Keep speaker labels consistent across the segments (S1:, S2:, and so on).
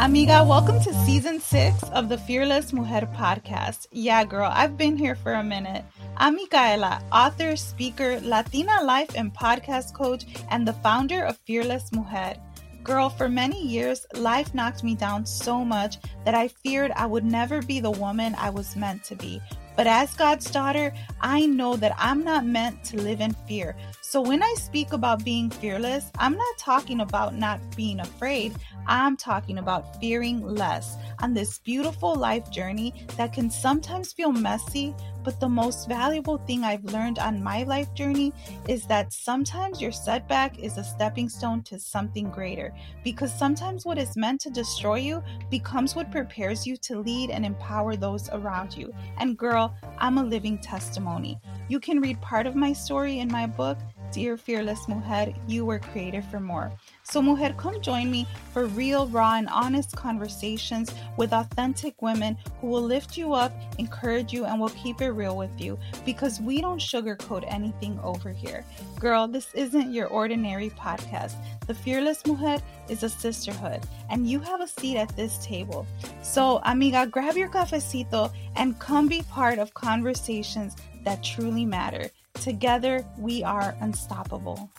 S1: Amiga, welcome to season six of the Fearless Mujer podcast. Yeah, girl, I've been here for a minute. I'm Micaela, author, speaker, Latina life and podcast coach, and the founder of Fearless Mujer. Girl, for many years, life knocked me down so much that I feared I would never be the woman I was meant to be. But as God's daughter, I know that I'm not meant to live in fear. So when I speak about being fearless, I'm not talking about not being afraid. I'm talking about fearing less on this beautiful life journey that can sometimes feel messy, but the most valuable thing I've learned on my life journey is that sometimes your setback is a stepping stone to something greater. Because sometimes what is meant to destroy you becomes what prepares you to lead and empower those around you. And girl, I'm a living testimony. You can read part of my story in my book, Dear Fearless Mujer, You Were Created for More. So, Mujer, come join me for real, raw, and honest conversations with authentic women who will lift you up, encourage you, and will keep it real with you because we don't sugarcoat anything over here. Girl, this isn't your ordinary podcast. The Fearless Mujer is a sisterhood, and you have a seat at this table. So, amiga, grab your cafecito and come be part of conversations that truly matter. Together, we are unstoppable.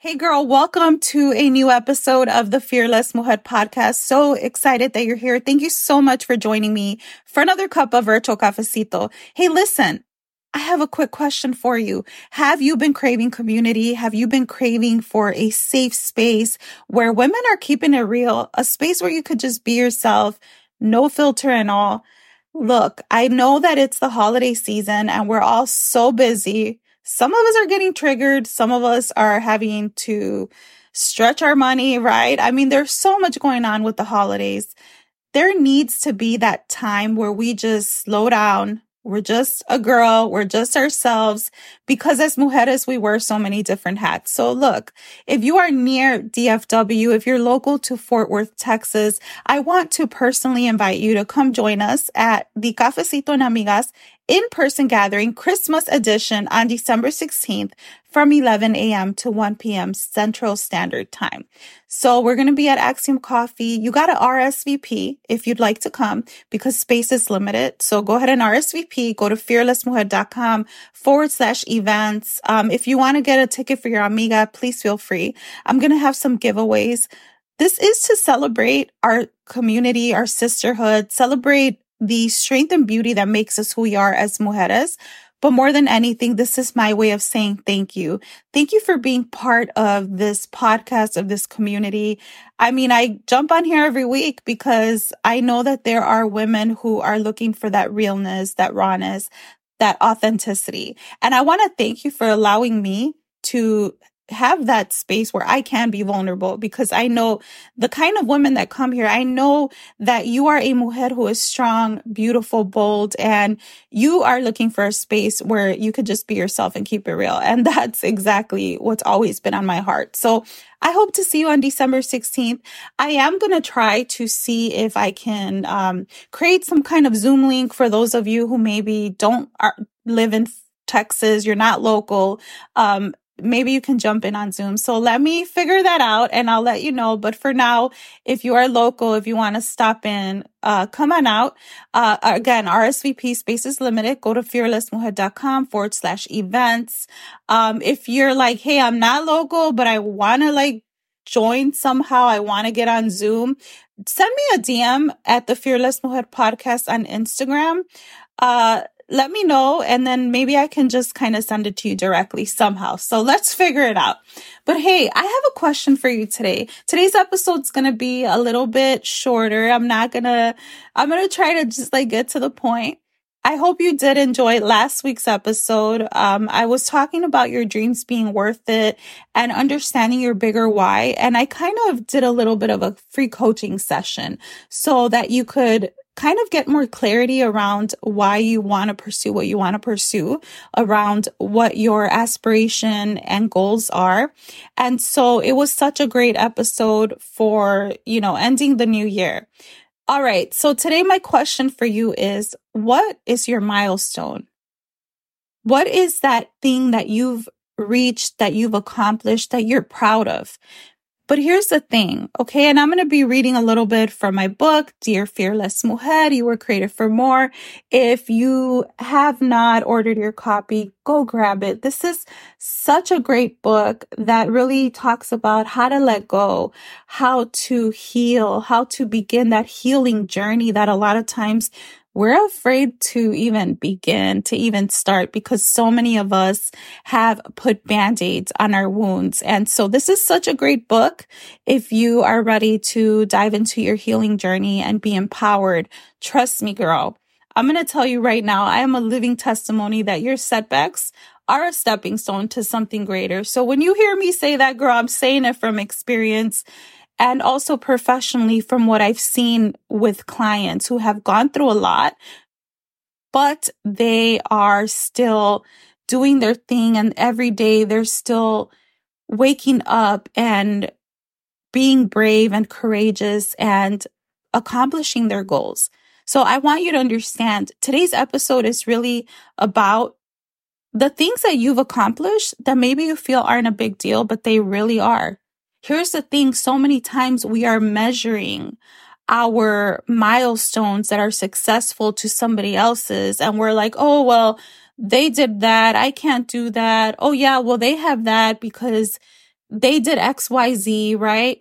S1: Hey girl, welcome to a new episode of the Fearless Mujer podcast. So excited that you're here. Thank you so much for joining me for another cup of virtual cafecito. Hey, listen, I have a quick question for you. Have you been craving community? Have you been craving for a safe space where women are keeping it real, a space where you could just be yourself, no filter and all? Look, I know that it's the holiday season and we're all so busy some of us are getting triggered. Some of us are having to stretch our money, right? I mean, there's so much going on with the holidays. There needs to be that time where we just slow down, we're just a girl. We're just ourselves because as mujeres, we wear so many different hats. So look, if you are near DFW, if you're local to Fort Worth, Texas, I want to personally invite you to come join us at the Cafecito en Amigas in-person gathering Christmas edition on December 16th from 11 a.m. to 1 p.m. Central Standard Time. So we're going to be at Axiom Coffee. You got to RSVP if you'd like to come because space is limited. So go ahead and RSVP. Go to fearlessmujer.com forward slash events. Um, if you want to get a ticket for your amiga, please feel free. I'm going to have some giveaways. This is to celebrate our community, our sisterhood, celebrate the strength and beauty that makes us who we are as mujeres. But more than anything, this is my way of saying thank you. Thank you for being part of this podcast, of this community. I mean, I jump on here every week because I know that there are women who are looking for that realness, that rawness, that authenticity. And I want to thank you for allowing me to have that space where I can be vulnerable because I know the kind of women that come here. I know that you are a mujer who is strong, beautiful, bold, and you are looking for a space where you could just be yourself and keep it real. And that's exactly what's always been on my heart. So I hope to see you on December 16th. I am going to try to see if I can um, create some kind of Zoom link for those of you who maybe don't are, live in Texas, you're not local. Um, maybe you can jump in on Zoom. So let me figure that out and I'll let you know. But for now, if you are local, if you want to stop in, uh, come on out. Uh, again, RSVP space is limited. Go to fearlessmujer.com forward slash events. Um, if you're like, Hey, I'm not local, but I want to like join somehow. I want to get on Zoom. Send me a DM at the Fearless Mujer podcast on Instagram. Uh, let me know and then maybe I can just kind of send it to you directly somehow. So let's figure it out. But hey, I have a question for you today. Today's episode's going to be a little bit shorter. I'm not going to, I'm going to try to just like get to the point. I hope you did enjoy last week's episode. Um, I was talking about your dreams being worth it and understanding your bigger why. And I kind of did a little bit of a free coaching session so that you could kind of get more clarity around why you want to pursue what you want to pursue, around what your aspiration and goals are. And so it was such a great episode for, you know, ending the new year. All right. So today my question for you is what is your milestone? What is that thing that you've reached, that you've accomplished, that you're proud of? But here's the thing, okay? And I'm going to be reading a little bit from my book, Dear Fearless Mujer, You Were Created for More. If you have not ordered your copy, go grab it. This is such a great book that really talks about how to let go, how to heal, how to begin that healing journey that a lot of times we're afraid to even begin, to even start because so many of us have put band-aids on our wounds. And so this is such a great book. If you are ready to dive into your healing journey and be empowered, trust me, girl. I'm going to tell you right now, I am a living testimony that your setbacks are a stepping stone to something greater. So when you hear me say that, girl, I'm saying it from experience and also professionally from what I've seen with clients who have gone through a lot, but they are still doing their thing and every day they're still waking up and being brave and courageous and accomplishing their goals. So I want you to understand today's episode is really about the things that you've accomplished that maybe you feel aren't a big deal, but they really are. Here's the thing so many times we are measuring our milestones that are successful to somebody else's, and we're like, oh, well, they did that. I can't do that. Oh, yeah, well, they have that because they did XYZ, right?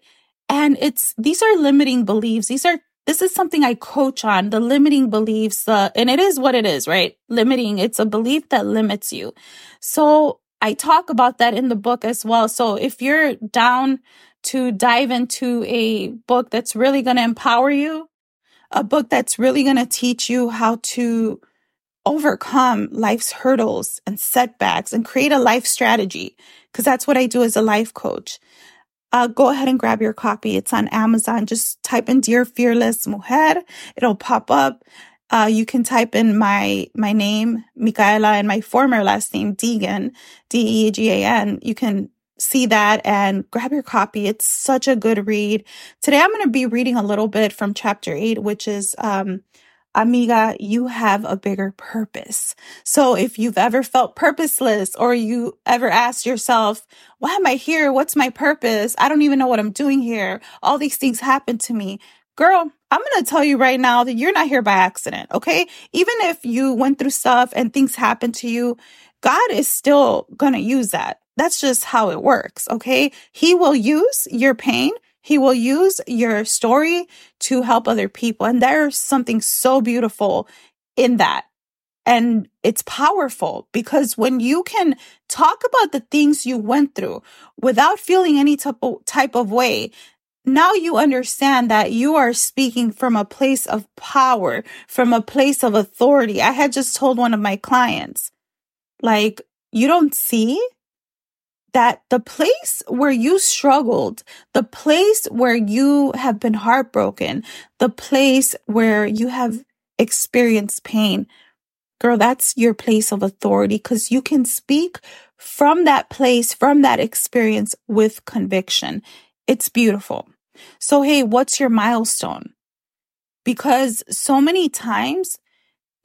S1: And it's, these are limiting beliefs. These are, this is something I coach on the limiting beliefs, uh, and it is what it is, right? Limiting. It's a belief that limits you. So I talk about that in the book as well. So if you're down to dive into a book that's really going to empower you, a book that's really going to teach you how to overcome life's hurdles and setbacks and create a life strategy, because that's what I do as a life coach. Uh, go ahead and grab your copy. It's on Amazon. Just type in Dear Fearless Mujer. It'll pop up. Uh, you can type in my my name, Micaela, and my former last name, Degan, D E G A N. You can see that and grab your copy. It's such a good read. Today, I'm going to be reading a little bit from chapter eight, which is um, Amiga, you have a bigger purpose. So if you've ever felt purposeless or you ever asked yourself, why am I here? What's my purpose? I don't even know what I'm doing here. All these things happen to me. Girl, I'm going to tell you right now that you're not here by accident. Okay. Even if you went through stuff and things happened to you, God is still going to use that. That's just how it works. Okay. He will use your pain. He will use your story to help other people. And there's something so beautiful in that. And it's powerful because when you can talk about the things you went through without feeling any type of, type of way, now you understand that you are speaking from a place of power, from a place of authority. I had just told one of my clients, like, you don't see that the place where you struggled, the place where you have been heartbroken, the place where you have experienced pain, girl, that's your place of authority because you can speak from that place, from that experience with conviction. It's beautiful. So, hey, what's your milestone? Because so many times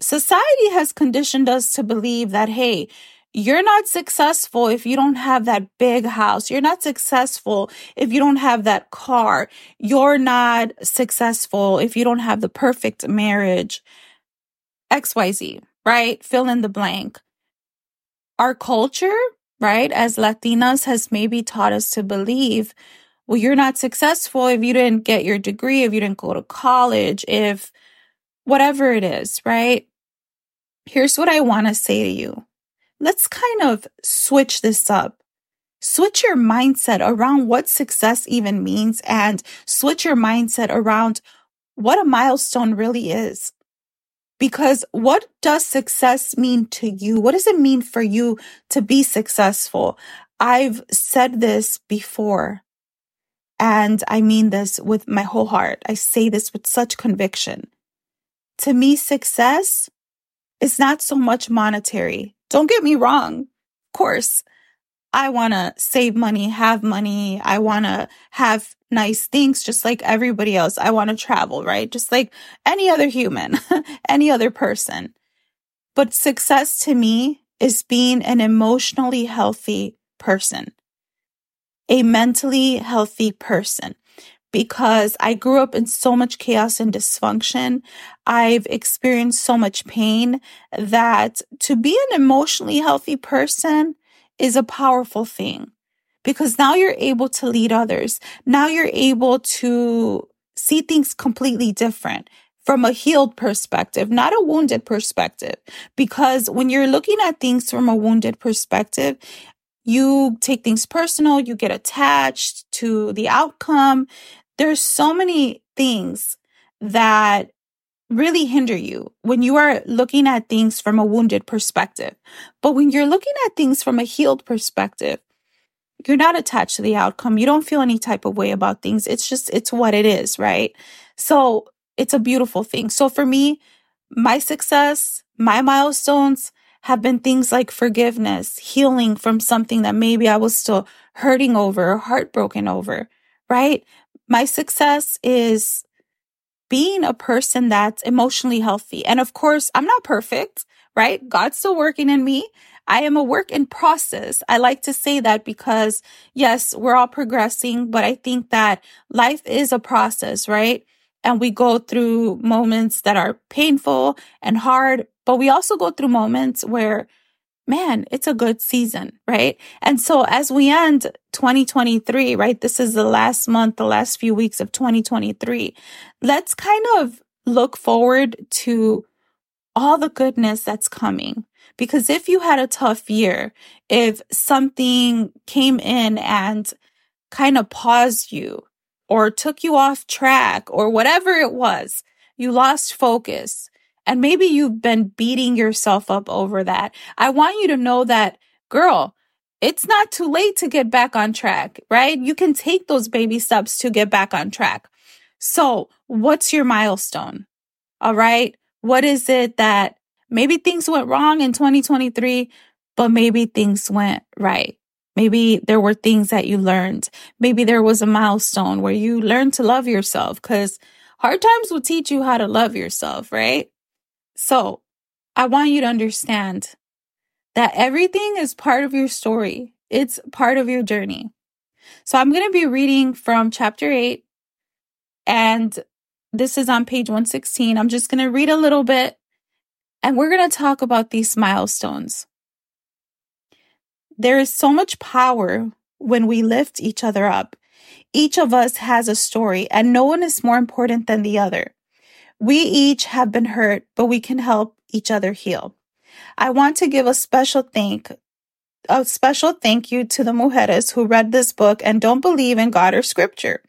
S1: society has conditioned us to believe that, hey, you're not successful if you don't have that big house. You're not successful if you don't have that car. You're not successful if you don't have the perfect marriage. XYZ, right? Fill in the blank. Our culture, right, as Latinas has maybe taught us to believe well, you're not successful if you didn't get your degree, if you didn't go to college, if whatever it is, right? Here's what I want to say to you. Let's kind of switch this up. Switch your mindset around what success even means and switch your mindset around what a milestone really is. Because what does success mean to you? What does it mean for you to be successful? I've said this before, and I mean this with my whole heart. I say this with such conviction. To me, success is not so much monetary. Don't get me wrong. Of course, I want to save money, have money. I want to have nice things just like everybody else. I want to travel, right? Just like any other human, any other person. But success to me is being an emotionally healthy person, a mentally healthy person. Because I grew up in so much chaos and dysfunction. I've experienced so much pain that to be an emotionally healthy person is a powerful thing because now you're able to lead others. Now you're able to see things completely different from a healed perspective, not a wounded perspective. Because when you're looking at things from a wounded perspective, you take things personal, you get attached to the outcome. There's so many things that really hinder you when you are looking at things from a wounded perspective. But when you're looking at things from a healed perspective, you're not attached to the outcome. You don't feel any type of way about things. It's just, it's what it is, right? So it's a beautiful thing. So for me, my success, my milestones have been things like forgiveness, healing from something that maybe I was still hurting over heartbroken over, right? My success is being a person that's emotionally healthy. And of course, I'm not perfect, right? God's still working in me. I am a work in process. I like to say that because yes, we're all progressing, but I think that life is a process, right? And we go through moments that are painful and hard, but we also go through moments where man, it's a good season, right? And so as we end 2023, right? This is the last month, the last few weeks of 2023. Let's kind of look forward to all the goodness that's coming. Because if you had a tough year, if something came in and kind of paused you or took you off track or whatever it was, you lost focus, and maybe you've been beating yourself up over that. I want you to know that, girl, it's not too late to get back on track, right? You can take those baby steps to get back on track. So, what's your milestone? All right. What is it that maybe things went wrong in 2023, but maybe things went right? Maybe there were things that you learned. Maybe there was a milestone where you learned to love yourself because hard times will teach you how to love yourself, right? So I want you to understand that everything is part of your story. It's part of your journey. So I'm going to be reading from chapter 8 and this is on page 116. I'm just going to read a little bit and we're going to talk about these milestones. There is so much power when we lift each other up. Each of us has a story and no one is more important than the other. We each have been hurt, but we can help each other heal. I want to give a special thank a special thank you to the mujeres who read this book and don't believe in God or scripture.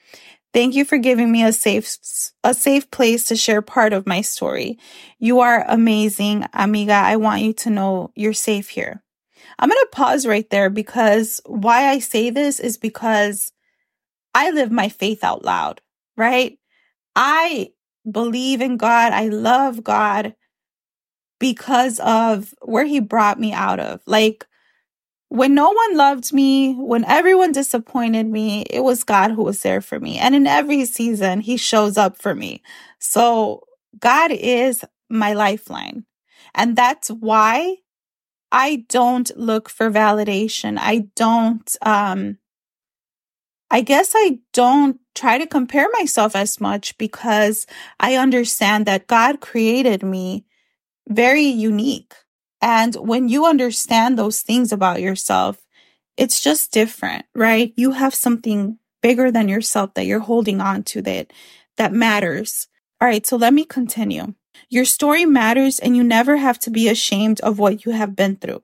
S1: Thank you for giving me a safe a safe place to share part of my story. You are amazing, amiga. I want you to know you're safe here. I'm going to pause right there because why I say this is because I live my faith out loud, right? I believe in God. I love God because of where he brought me out of. Like when no one loved me, when everyone disappointed me, it was God who was there for me. And in every season, he shows up for me. So God is my lifeline. And that's why I don't look for validation. I don't, um, I guess I don't try to compare myself as much because I understand that God created me very unique. And when you understand those things about yourself, it's just different, right? You have something bigger than yourself that you're holding on to that, that matters. All right. So let me continue. Your story matters and you never have to be ashamed of what you have been through.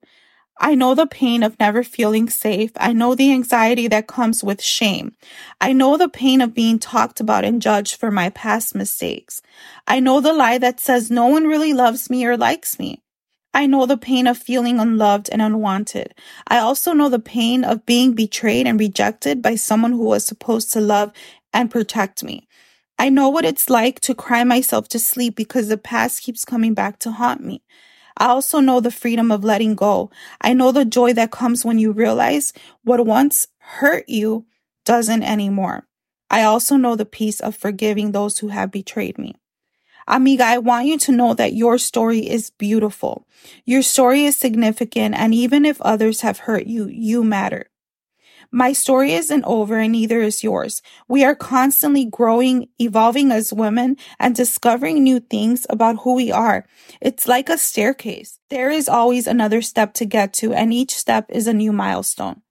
S1: I know the pain of never feeling safe. I know the anxiety that comes with shame. I know the pain of being talked about and judged for my past mistakes. I know the lie that says no one really loves me or likes me. I know the pain of feeling unloved and unwanted. I also know the pain of being betrayed and rejected by someone who was supposed to love and protect me. I know what it's like to cry myself to sleep because the past keeps coming back to haunt me. I also know the freedom of letting go. I know the joy that comes when you realize what once hurt you doesn't anymore. I also know the peace of forgiving those who have betrayed me. Amiga, I want you to know that your story is beautiful. Your story is significant, and even if others have hurt you, you matter. My story isn't over and neither is yours. We are constantly growing, evolving as women and discovering new things about who we are. It's like a staircase. There is always another step to get to and each step is a new milestone.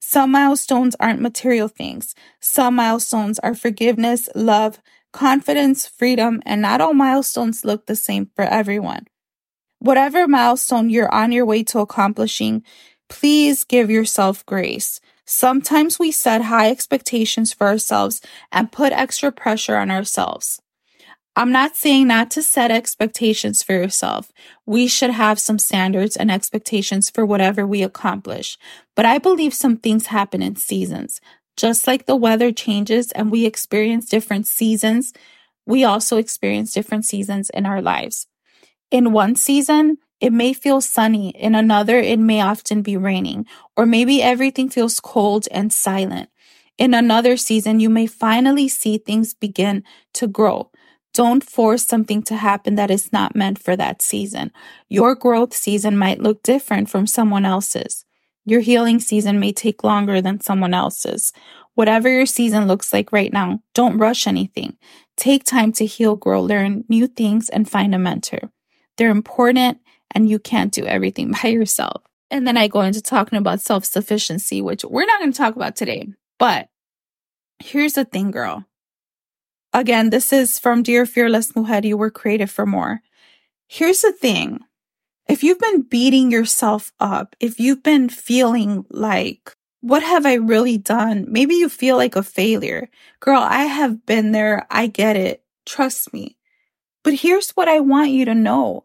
S1: Some milestones aren't material things. Some milestones are forgiveness, love, confidence, freedom, and not all milestones look the same for everyone. Whatever milestone you're on your way to accomplishing, please give yourself grace. Sometimes we set high expectations for ourselves and put extra pressure on ourselves. I'm not saying not to set expectations for yourself. We should have some standards and expectations for whatever we accomplish. But I believe some things happen in seasons. Just like the weather changes and we experience different seasons, we also experience different seasons in our lives. In one season, it may feel sunny. In another, it may often be raining, or maybe everything feels cold and silent. In another season, you may finally see things begin to grow. Don't force something to happen that is not meant for that season. Your growth season might look different from someone else's. Your healing season may take longer than someone else's. Whatever your season looks like right now, don't rush anything. Take time to heal, grow, learn new things, and find a mentor. They're important and you can't do everything by yourself. And then I go into talking about self sufficiency, which we're not going to talk about today. But here's the thing, girl. Again, this is from Dear Fearless Mujer, you were created for more. Here's the thing. If you've been beating yourself up, if you've been feeling like, what have I really done? Maybe you feel like a failure. Girl, I have been there. I get it. Trust me. But here's what I want you to know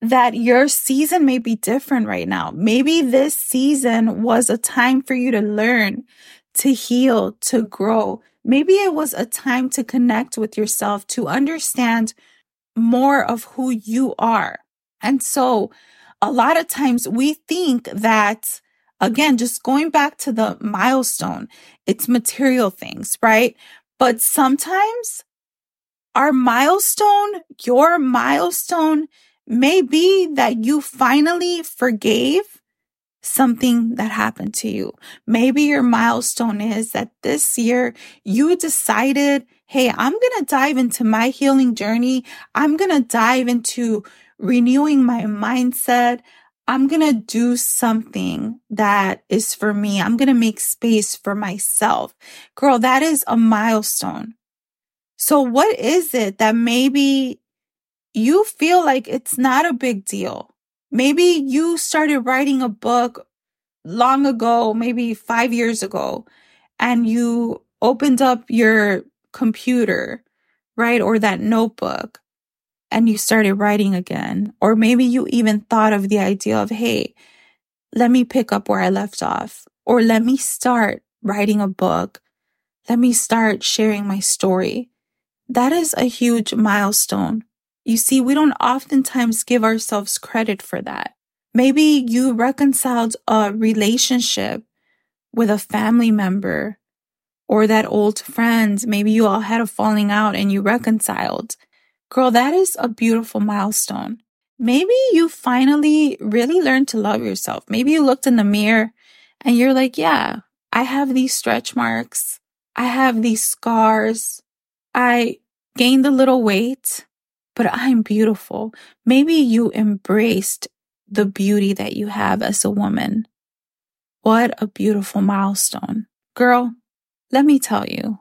S1: that your season may be different right now. Maybe this season was a time for you to learn, to heal, to grow. Maybe it was a time to connect with yourself, to understand more of who you are. And so a lot of times we think that again, just going back to the milestone, it's material things, right? But sometimes our milestone, your milestone may be that you finally forgave something that happened to you. Maybe your milestone is that this year you decided, Hey, I'm going to dive into my healing journey. I'm going to dive into renewing my mindset. I'm going to do something that is for me. I'm going to make space for myself. Girl, that is a milestone. So what is it that maybe you feel like it's not a big deal. Maybe you started writing a book long ago, maybe five years ago, and you opened up your computer, right? Or that notebook and you started writing again. Or maybe you even thought of the idea of, Hey, let me pick up where I left off or let me start writing a book. Let me start sharing my story. That is a huge milestone you see, we don't oftentimes give ourselves credit for that. Maybe you reconciled a relationship with a family member or that old friend. Maybe you all had a falling out and you reconciled. Girl, that is a beautiful milestone. Maybe you finally really learned to love yourself. Maybe you looked in the mirror and you're like, yeah, I have these stretch marks. I have these scars. I gained a little weight but I'm beautiful. Maybe you embraced the beauty that you have as a woman. What a beautiful milestone. Girl, let me tell you,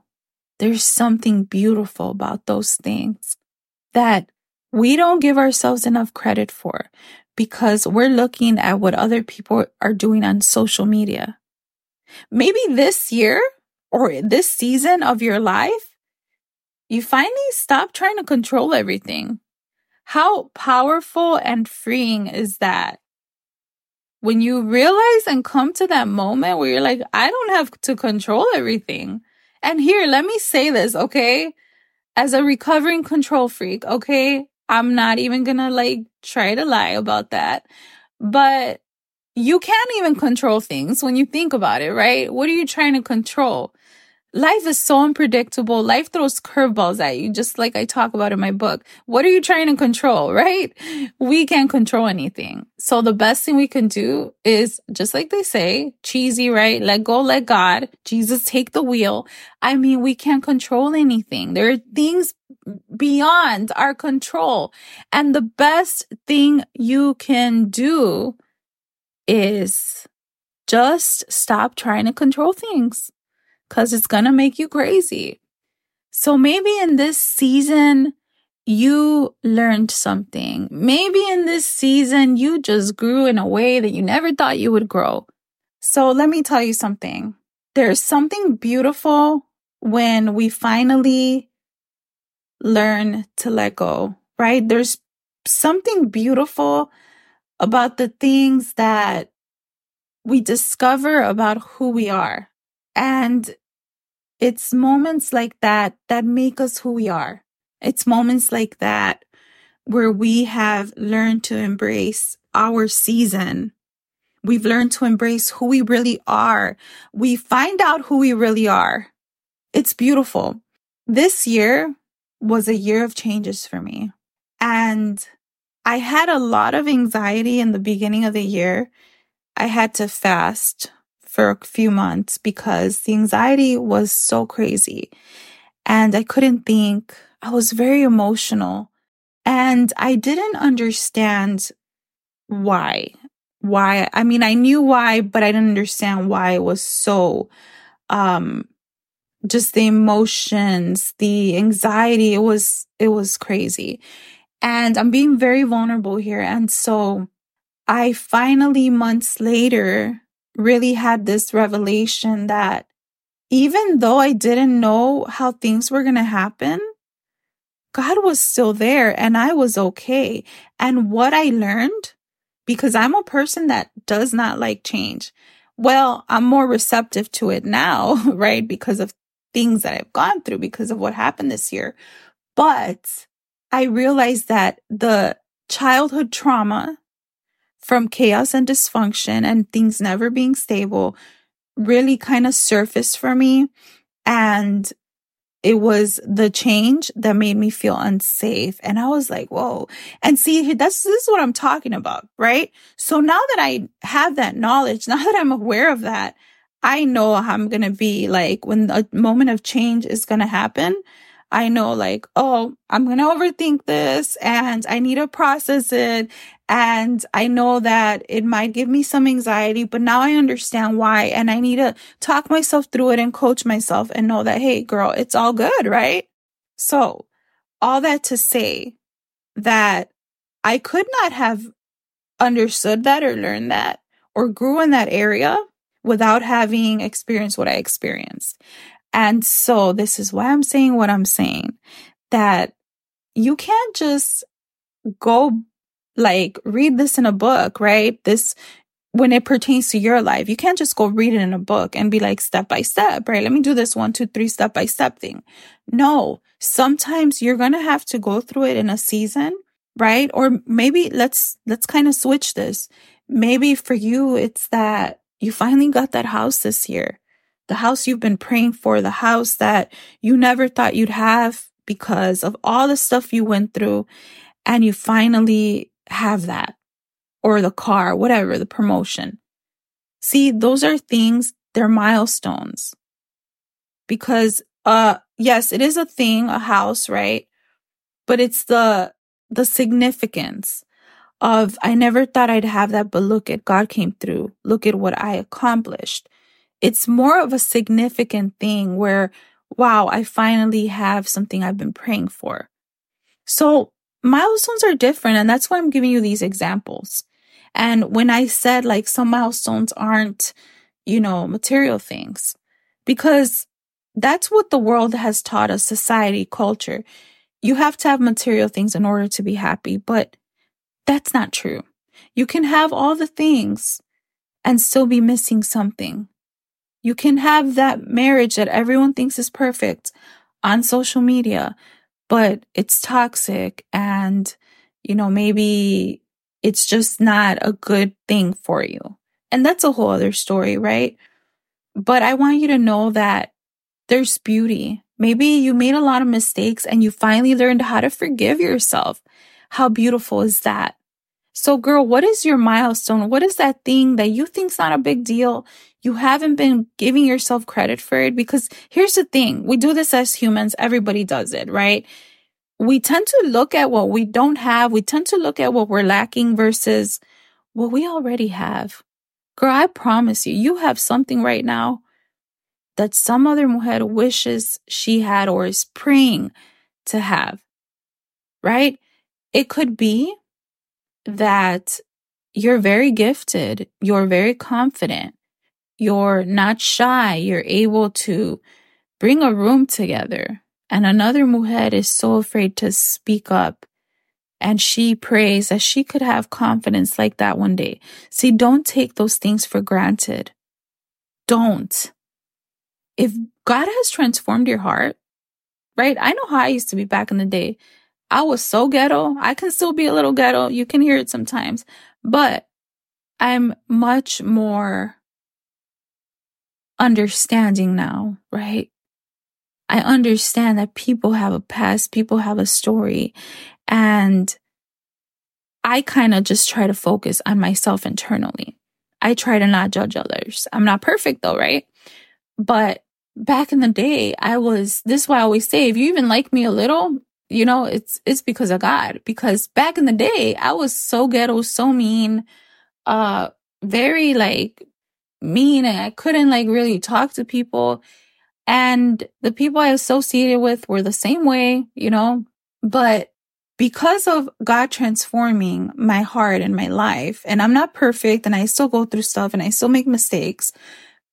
S1: there's something beautiful about those things that we don't give ourselves enough credit for. because we're looking at what other people are doing on social media. Maybe this year or this season of your life, you finally stop trying to control everything. How powerful and freeing is that? When you realize and come to that moment where you're like, I don't have to control everything. And here, let me say this, okay? As a recovering control freak, okay? I'm not even gonna like try to lie about that. But you can't even control things when you think about it, right? What are you trying to control? Life is so unpredictable. Life throws curveballs at you, just like I talk about in my book. What are you trying to control, right? We can't control anything. So the best thing we can do is just like they say, cheesy, right? Let go, let God. Jesus take the wheel. I mean, we can't control anything. There are things beyond our control. And the best thing you can do is just stop trying to control things because it's going to make you crazy. So maybe in this season, you learned something. Maybe in this season, you just grew in a way that you never thought you would grow. So let me tell you something. There's something beautiful when we finally learn to let go, right? There's something beautiful about the things that we discover about who we are. And it's moments like that that make us who we are. It's moments like that where we have learned to embrace our season. We've learned to embrace who we really are. We find out who we really are. It's beautiful. This year, was a year of changes for me. And I had a lot of anxiety in the beginning of the year. I had to fast for a few months because the anxiety was so crazy and I couldn't think. I was very emotional and I didn't understand why. Why? I mean, I knew why, but I didn't understand why it was so um just the emotions, the anxiety. It was, it was crazy. And I'm being very vulnerable here. And so I finally months later really had this revelation that even though I didn't know how things were going to happen, God was still there and I was okay. And what I learned, because I'm a person that does not like change. Well, I'm more receptive to it now, right? Because of things that I've gone through because of what happened this year. But I realized that the childhood trauma from chaos and dysfunction and things never being stable really kind of surfaced for me. And it was the change that made me feel unsafe. And I was like, whoa. And see, that's, this is what I'm talking about, right? So now that I have that knowledge, now that I'm aware of that, I know how I'm going to be like when a moment of change is going to happen. I know like, oh, I'm going to overthink this and I need to process it. And I know that it might give me some anxiety, but now I understand why. And I need to talk myself through it and coach myself and know that, Hey, girl, it's all good. Right. So all that to say that I could not have understood that or learned that or grew in that area without having experienced what I experienced. And so this is why I'm saying what I'm saying that you can't just go like read this in a book, right? This when it pertains to your life, you can't just go read it in a book and be like step by step, right? Let me do this one, two, three step by step thing. No, sometimes you're going to have to go through it in a season, right? Or maybe let's, let's kind of switch this. Maybe for you, it's that you finally got that house this year. The house you've been praying for, the house that you never thought you'd have because of all the stuff you went through. And you finally have that or the car, whatever, the promotion. See, those are things, they're milestones because, uh, yes, it is a thing, a house, right? But it's the, the significance of I never thought I'd have that, but look at God came through. Look at what I accomplished. It's more of a significant thing where, wow, I finally have something I've been praying for. So milestones are different. And that's why I'm giving you these examples. And when I said like some milestones aren't, you know, material things, because that's what the world has taught us, society, culture. You have to have material things in order to be happy, but that's not true. You can have all the things and still be missing something. You can have that marriage that everyone thinks is perfect on social media, but it's toxic and, you know, maybe it's just not a good thing for you. And that's a whole other story, right? But I want you to know that there's beauty. Maybe you made a lot of mistakes and you finally learned how to forgive yourself. How beautiful is that? So girl, what is your milestone? What is that thing that you think's not a big deal? You haven't been giving yourself credit for it because here's the thing. We do this as humans. Everybody does it, right? We tend to look at what we don't have. We tend to look at what we're lacking versus what we already have. Girl, I promise you, you have something right now that some other mujer wishes she had or is praying to have, right? It could be that you're very gifted, you're very confident, you're not shy, you're able to bring a room together. And another mujer is so afraid to speak up. And she prays that she could have confidence like that one day. See, don't take those things for granted. Don't. If God has transformed your heart, right? I know how I used to be back in the day. I was so ghetto. I can still be a little ghetto. You can hear it sometimes, but I'm much more understanding now, right? I understand that people have a past, people have a story, and I kind of just try to focus on myself internally. I try to not judge others. I'm not perfect though, right? But back in the day, I was, this is why I always say, if you even like me a little, you know, it's, it's because of God. Because back in the day, I was so ghetto, so mean, uh, very like mean and I couldn't like really talk to people. And the people I associated with were the same way, you know, but because of God transforming my heart and my life, and I'm not perfect and I still go through stuff and I still make mistakes,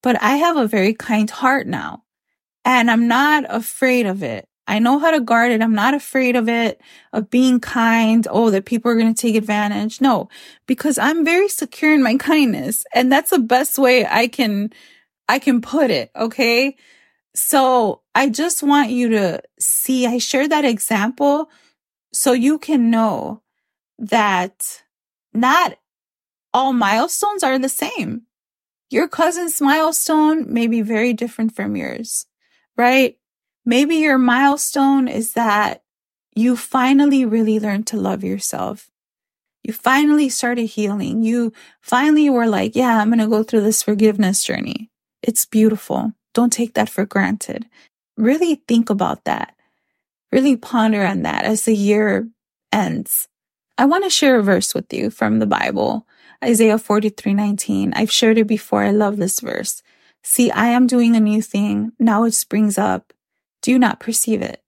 S1: but I have a very kind heart now and I'm not afraid of it. I know how to guard it. I'm not afraid of it, of being kind. Oh, that people are going to take advantage. No, because I'm very secure in my kindness. And that's the best way I can, I can put it. Okay. So I just want you to see, I share that example so you can know that not all milestones are the same. Your cousin's milestone may be very different from yours, right? Maybe your milestone is that you finally really learned to love yourself. You finally started healing. You finally were like, yeah, I'm going to go through this forgiveness journey. It's beautiful. Don't take that for granted. Really think about that. Really ponder on that as the year ends. I want to share a verse with you from the Bible, Isaiah 43, 19. I've shared it before. I love this verse. See, I am doing a new thing. Now it springs up. Do not perceive it?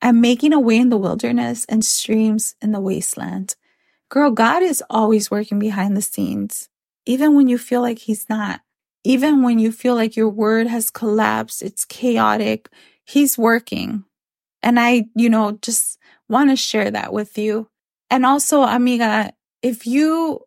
S1: I'm making a way in the wilderness and streams in the wasteland. Girl, God is always working behind the scenes, even when you feel like He's not. Even when you feel like your word has collapsed, it's chaotic, He's working. And I, you know, just want to share that with you. And also, amiga, if you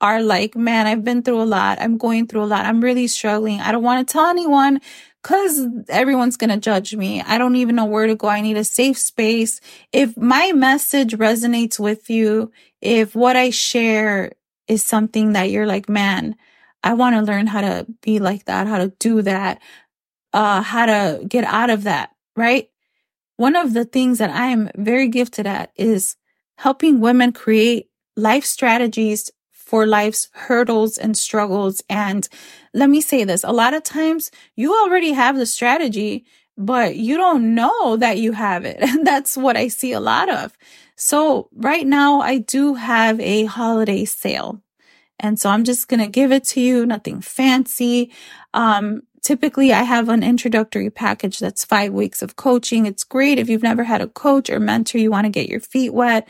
S1: are like, man, I've been through a lot. I'm going through a lot. I'm really struggling. I don't want to tell anyone because everyone's going to judge me. I don't even know where to go. I need a safe space. If my message resonates with you, if what I share is something that you're like, man, I want to learn how to be like that, how to do that, uh, how to get out of that, right? One of the things that I am very gifted at is helping women create life strategies for life's hurdles and struggles. And let me say this, a lot of times you already have the strategy, but you don't know that you have it. And that's what I see a lot of. So right now I do have a holiday sale. And so I'm just going to give it to you. Nothing fancy. Um, typically I have an introductory package that's five weeks of coaching. It's great if you've never had a coach or mentor, you want to get your feet wet.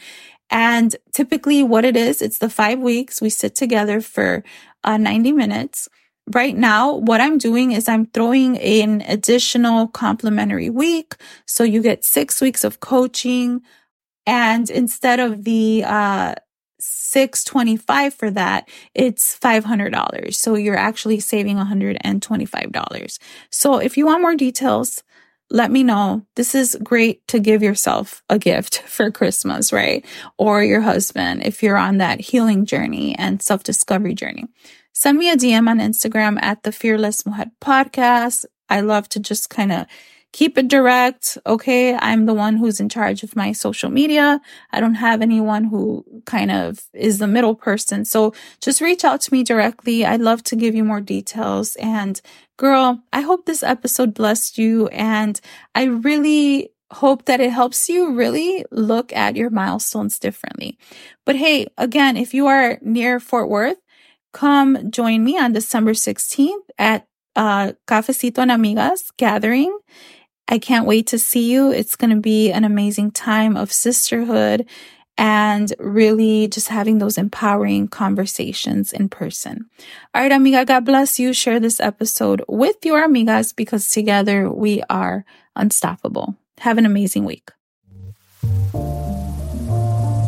S1: And typically what it is, it's the five weeks. We sit together for uh, 90 minutes. Right now, what I'm doing is I'm throwing an additional complimentary week. So you get six weeks of coaching. And instead of the, uh, 625 for that, it's $500. So you're actually saving $125. So if you want more details, let me know. This is great to give yourself a gift for Christmas, right? Or your husband if you're on that healing journey and self discovery journey. Send me a DM on Instagram at the Fearless Mujer podcast. I love to just kind of keep it direct. Okay. I'm the one who's in charge of my social media. I don't have anyone who kind of is the middle person. So just reach out to me directly. I'd love to give you more details. And girl, I hope this episode blessed you. And I really hope that it helps you really look at your milestones differently. But hey, again, if you are near Fort Worth, come join me on December 16th at uh, Cafecito and Amigas gathering. I can't wait to see you. It's going to be an amazing time of sisterhood and really just having those empowering conversations in person. All right, amiga, God bless you. Share this episode with your amigas because together we are unstoppable. Have an amazing week.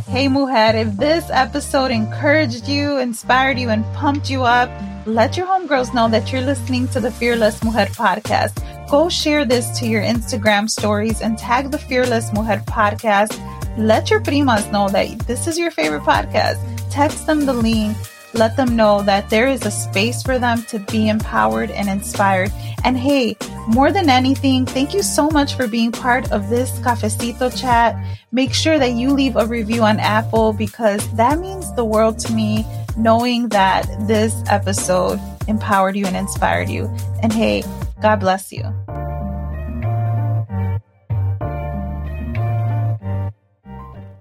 S1: Hey, Mujer, if this episode encouraged you, inspired you, and pumped you up, let your homegirls know that you're listening to the Fearless Mujer podcast. Go share this to your Instagram stories and tag the Fearless Mujer podcast. Let your primas know that this is your favorite podcast. Text them the link. Let them know that there is a space for them to be empowered and inspired. And hey, more than anything, thank you so much for being part of this cafecito chat. Make sure that you leave a review on Apple because that means the world to me knowing that this episode empowered you and inspired you. And hey, God bless you.